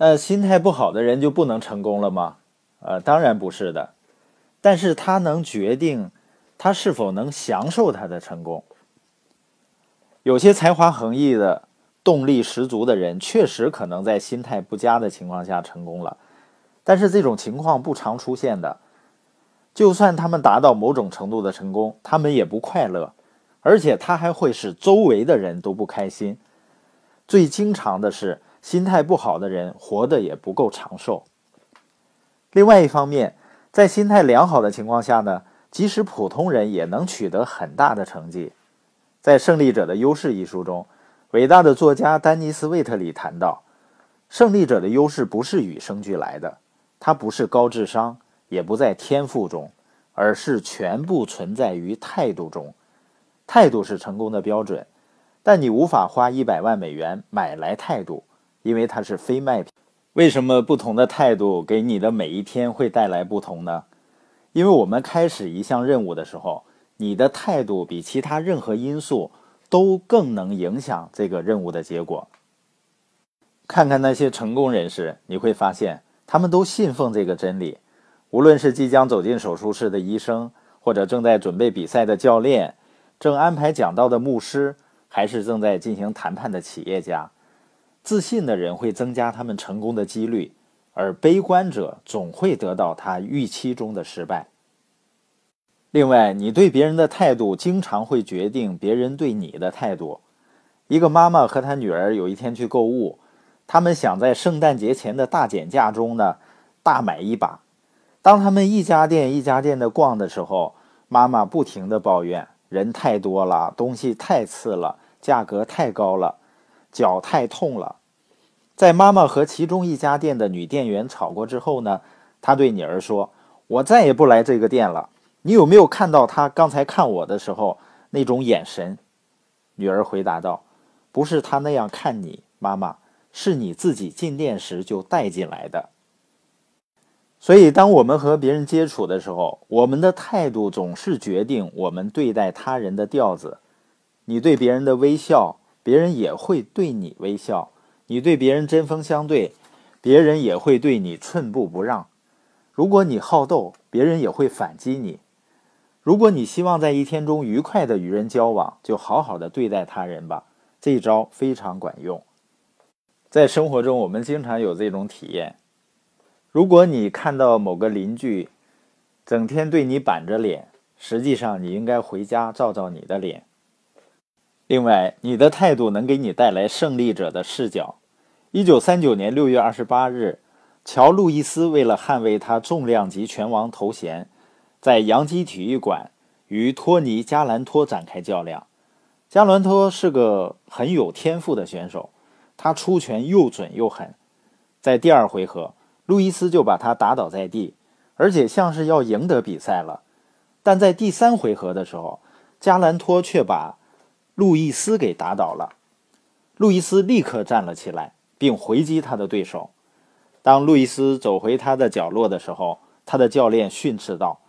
呃，心态不好的人就不能成功了吗？呃，当然不是的。但是他能决定他是否能享受他的成功。有些才华横溢的、动力十足的人，确实可能在心态不佳的情况下成功了。但是这种情况不常出现的。就算他们达到某种程度的成功，他们也不快乐，而且他还会使周围的人都不开心。最经常的是，心态不好的人活得也不够长寿。另外一方面，在心态良好的情况下呢，即使普通人也能取得很大的成绩。在《胜利者的优势》一书中，伟大的作家丹尼斯·魏特里谈到，胜利者的优势不是与生俱来的，它不是高智商，也不在天赋中，而是全部存在于态度中。态度是成功的标准，但你无法花一百万美元买来态度，因为它是非卖品。为什么不同的态度给你的每一天会带来不同呢？因为我们开始一项任务的时候，你的态度比其他任何因素都更能影响这个任务的结果。看看那些成功人士，你会发现他们都信奉这个真理。无论是即将走进手术室的医生，或者正在准备比赛的教练，正安排讲道的牧师，还是正在进行谈判的企业家。自信的人会增加他们成功的几率，而悲观者总会得到他预期中的失败。另外，你对别人的态度经常会决定别人对你的态度。一个妈妈和她女儿有一天去购物，他们想在圣诞节前的大减价中呢大买一把。当他们一家店一家店的逛的时候，妈妈不停地抱怨：人太多了，东西太次了，价格太高了。脚太痛了，在妈妈和其中一家店的女店员吵过之后呢，她对女儿说：“我再也不来这个店了。”你有没有看到她刚才看我的时候那种眼神？女儿回答道：“不是他那样看你，妈妈，是你自己进店时就带进来的。”所以，当我们和别人接触的时候，我们的态度总是决定我们对待他人的调子。你对别人的微笑。别人也会对你微笑，你对别人针锋相对，别人也会对你寸步不让。如果你好斗，别人也会反击你。如果你希望在一天中愉快的与人交往，就好好的对待他人吧。这一招非常管用。在生活中，我们经常有这种体验：如果你看到某个邻居整天对你板着脸，实际上你应该回家照照你的脸。另外，你的态度能给你带来胜利者的视角。一九三九年六月二十八日，乔·路易斯为了捍卫他重量级拳王头衔，在扬基体育馆与托尼·加兰托展开较量。加兰托是个很有天赋的选手，他出拳又准又狠。在第二回合，路易斯就把他打倒在地，而且像是要赢得比赛了。但在第三回合的时候，加兰托却把路易斯给打倒了，路易斯立刻站了起来，并回击他的对手。当路易斯走回他的角落的时候，他的教练训斥道：“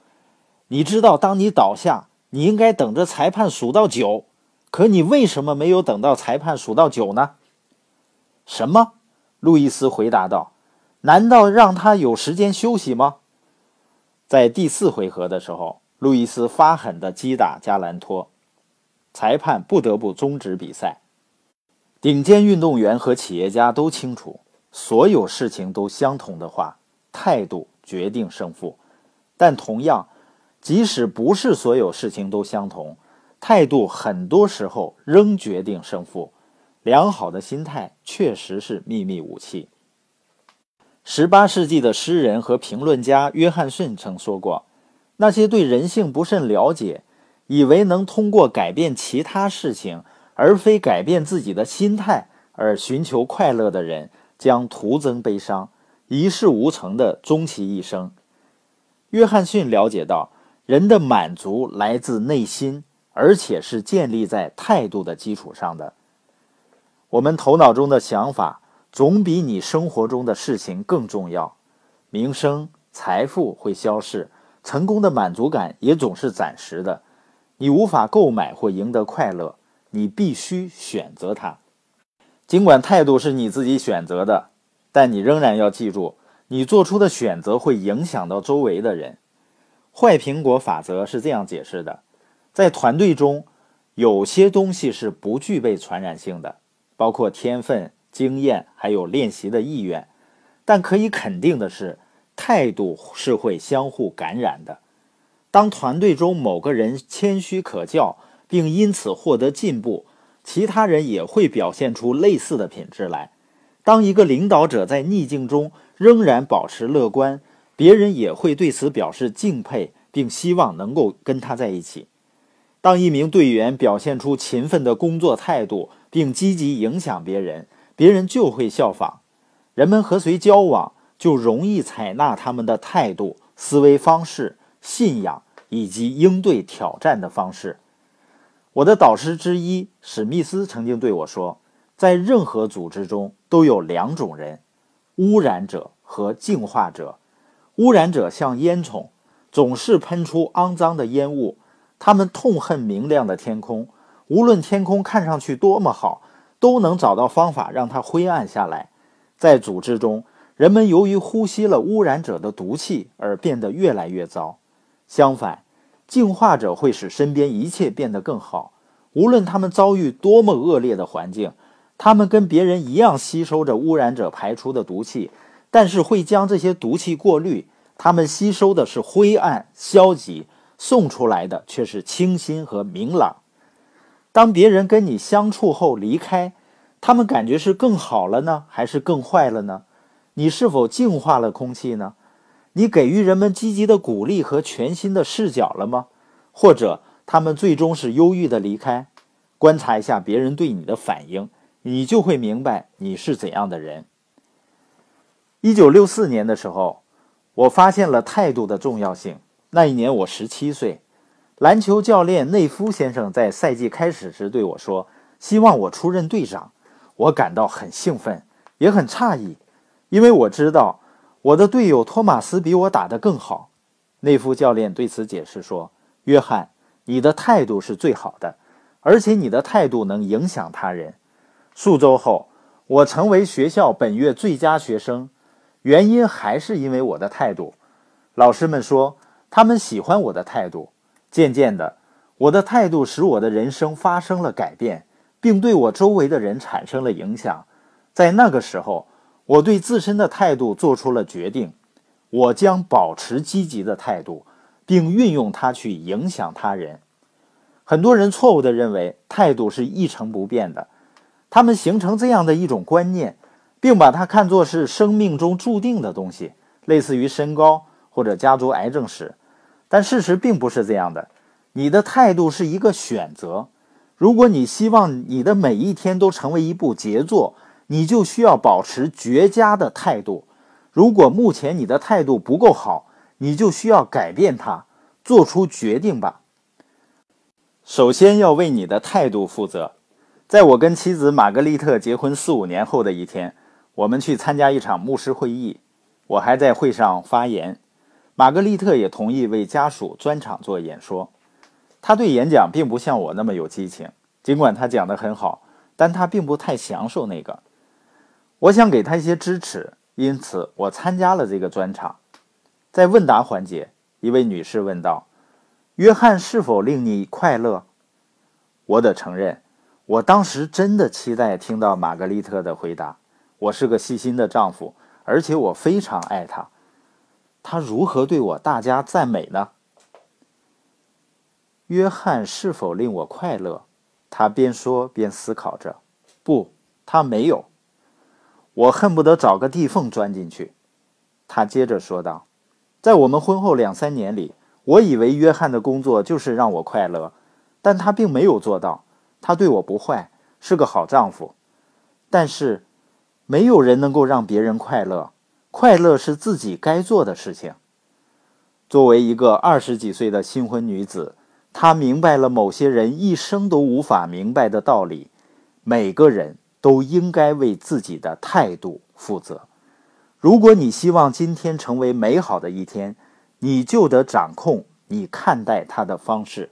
你知道，当你倒下，你应该等着裁判数到九，可你为什么没有等到裁判数到九呢？”“什么？”路易斯回答道，“难道让他有时间休息吗？”在第四回合的时候，路易斯发狠地击打加兰托。裁判不得不终止比赛。顶尖运动员和企业家都清楚，所有事情都相同的话，态度决定胜负。但同样，即使不是所有事情都相同，态度很多时候仍决定胜负。良好的心态确实是秘密武器。十八世纪的诗人和评论家约翰逊曾说过：“那些对人性不甚了解。”以为能通过改变其他事情，而非改变自己的心态而寻求快乐的人，将徒增悲伤，一事无成的终其一生。约翰逊了解到，人的满足来自内心，而且是建立在态度的基础上的。我们头脑中的想法，总比你生活中的事情更重要。名声、财富会消逝，成功的满足感也总是暂时的。你无法购买或赢得快乐，你必须选择它。尽管态度是你自己选择的，但你仍然要记住，你做出的选择会影响到周围的人。坏苹果法则是这样解释的：在团队中，有些东西是不具备传染性的，包括天分、经验，还有练习的意愿。但可以肯定的是，态度是会相互感染的。当团队中某个人谦虚可教，并因此获得进步，其他人也会表现出类似的品质来。当一个领导者在逆境中仍然保持乐观，别人也会对此表示敬佩，并希望能够跟他在一起。当一名队员表现出勤奋的工作态度，并积极影响别人，别人就会效仿。人们和谁交往，就容易采纳他们的态度、思维方式。信仰以及应对挑战的方式。我的导师之一史密斯曾经对我说：“在任何组织中都有两种人，污染者和净化者。污染者像烟囱，总是喷出肮脏的烟雾。他们痛恨明亮的天空，无论天空看上去多么好，都能找到方法让它灰暗下来。在组织中，人们由于呼吸了污染者的毒气而变得越来越糟。”相反，净化者会使身边一切变得更好。无论他们遭遇多么恶劣的环境，他们跟别人一样吸收着污染者排出的毒气，但是会将这些毒气过滤。他们吸收的是灰暗、消极，送出来的却是清新和明朗。当别人跟你相处后离开，他们感觉是更好了呢，还是更坏了呢？你是否净化了空气呢？你给予人们积极的鼓励和全新的视角了吗？或者他们最终是忧郁的离开？观察一下别人对你的反应，你就会明白你是怎样的人。一九六四年的时候，我发现了态度的重要性。那一年我十七岁，篮球教练内夫先生在赛季开始时对我说：“希望我出任队长。”我感到很兴奋，也很诧异，因为我知道。我的队友托马斯比我打得更好，内夫教练对此解释说：“约翰，你的态度是最好的，而且你的态度能影响他人。”数周后，我成为学校本月最佳学生，原因还是因为我的态度。老师们说他们喜欢我的态度。渐渐的，我的态度使我的人生发生了改变，并对我周围的人产生了影响。在那个时候。我对自身的态度做出了决定，我将保持积极的态度，并运用它去影响他人。很多人错误地认为态度是一成不变的，他们形成这样的一种观念，并把它看作是生命中注定的东西，类似于身高或者家族癌症史。但事实并不是这样的，你的态度是一个选择。如果你希望你的每一天都成为一部杰作，你就需要保持绝佳的态度。如果目前你的态度不够好，你就需要改变它，做出决定吧。首先要为你的态度负责。在我跟妻子玛格丽特结婚四五年后的一天，我们去参加一场牧师会议，我还在会上发言。玛格丽特也同意为家属专场做演说。他对演讲并不像我那么有激情，尽管他讲得很好，但他并不太享受那个。我想给他一些支持，因此我参加了这个专场。在问答环节，一位女士问道：“约翰是否令你快乐？”我得承认，我当时真的期待听到玛格丽特的回答。我是个细心的丈夫，而且我非常爱他。他如何对我大加赞美呢？约翰是否令我快乐？他边说边思考着。不，他没有。我恨不得找个地缝钻进去。他接着说道：“在我们婚后两三年里，我以为约翰的工作就是让我快乐，但他并没有做到。他对我不坏，是个好丈夫。但是，没有人能够让别人快乐。快乐是自己该做的事情。作为一个二十几岁的新婚女子，她明白了某些人一生都无法明白的道理：每个人。”都应该为自己的态度负责。如果你希望今天成为美好的一天，你就得掌控你看待它的方式。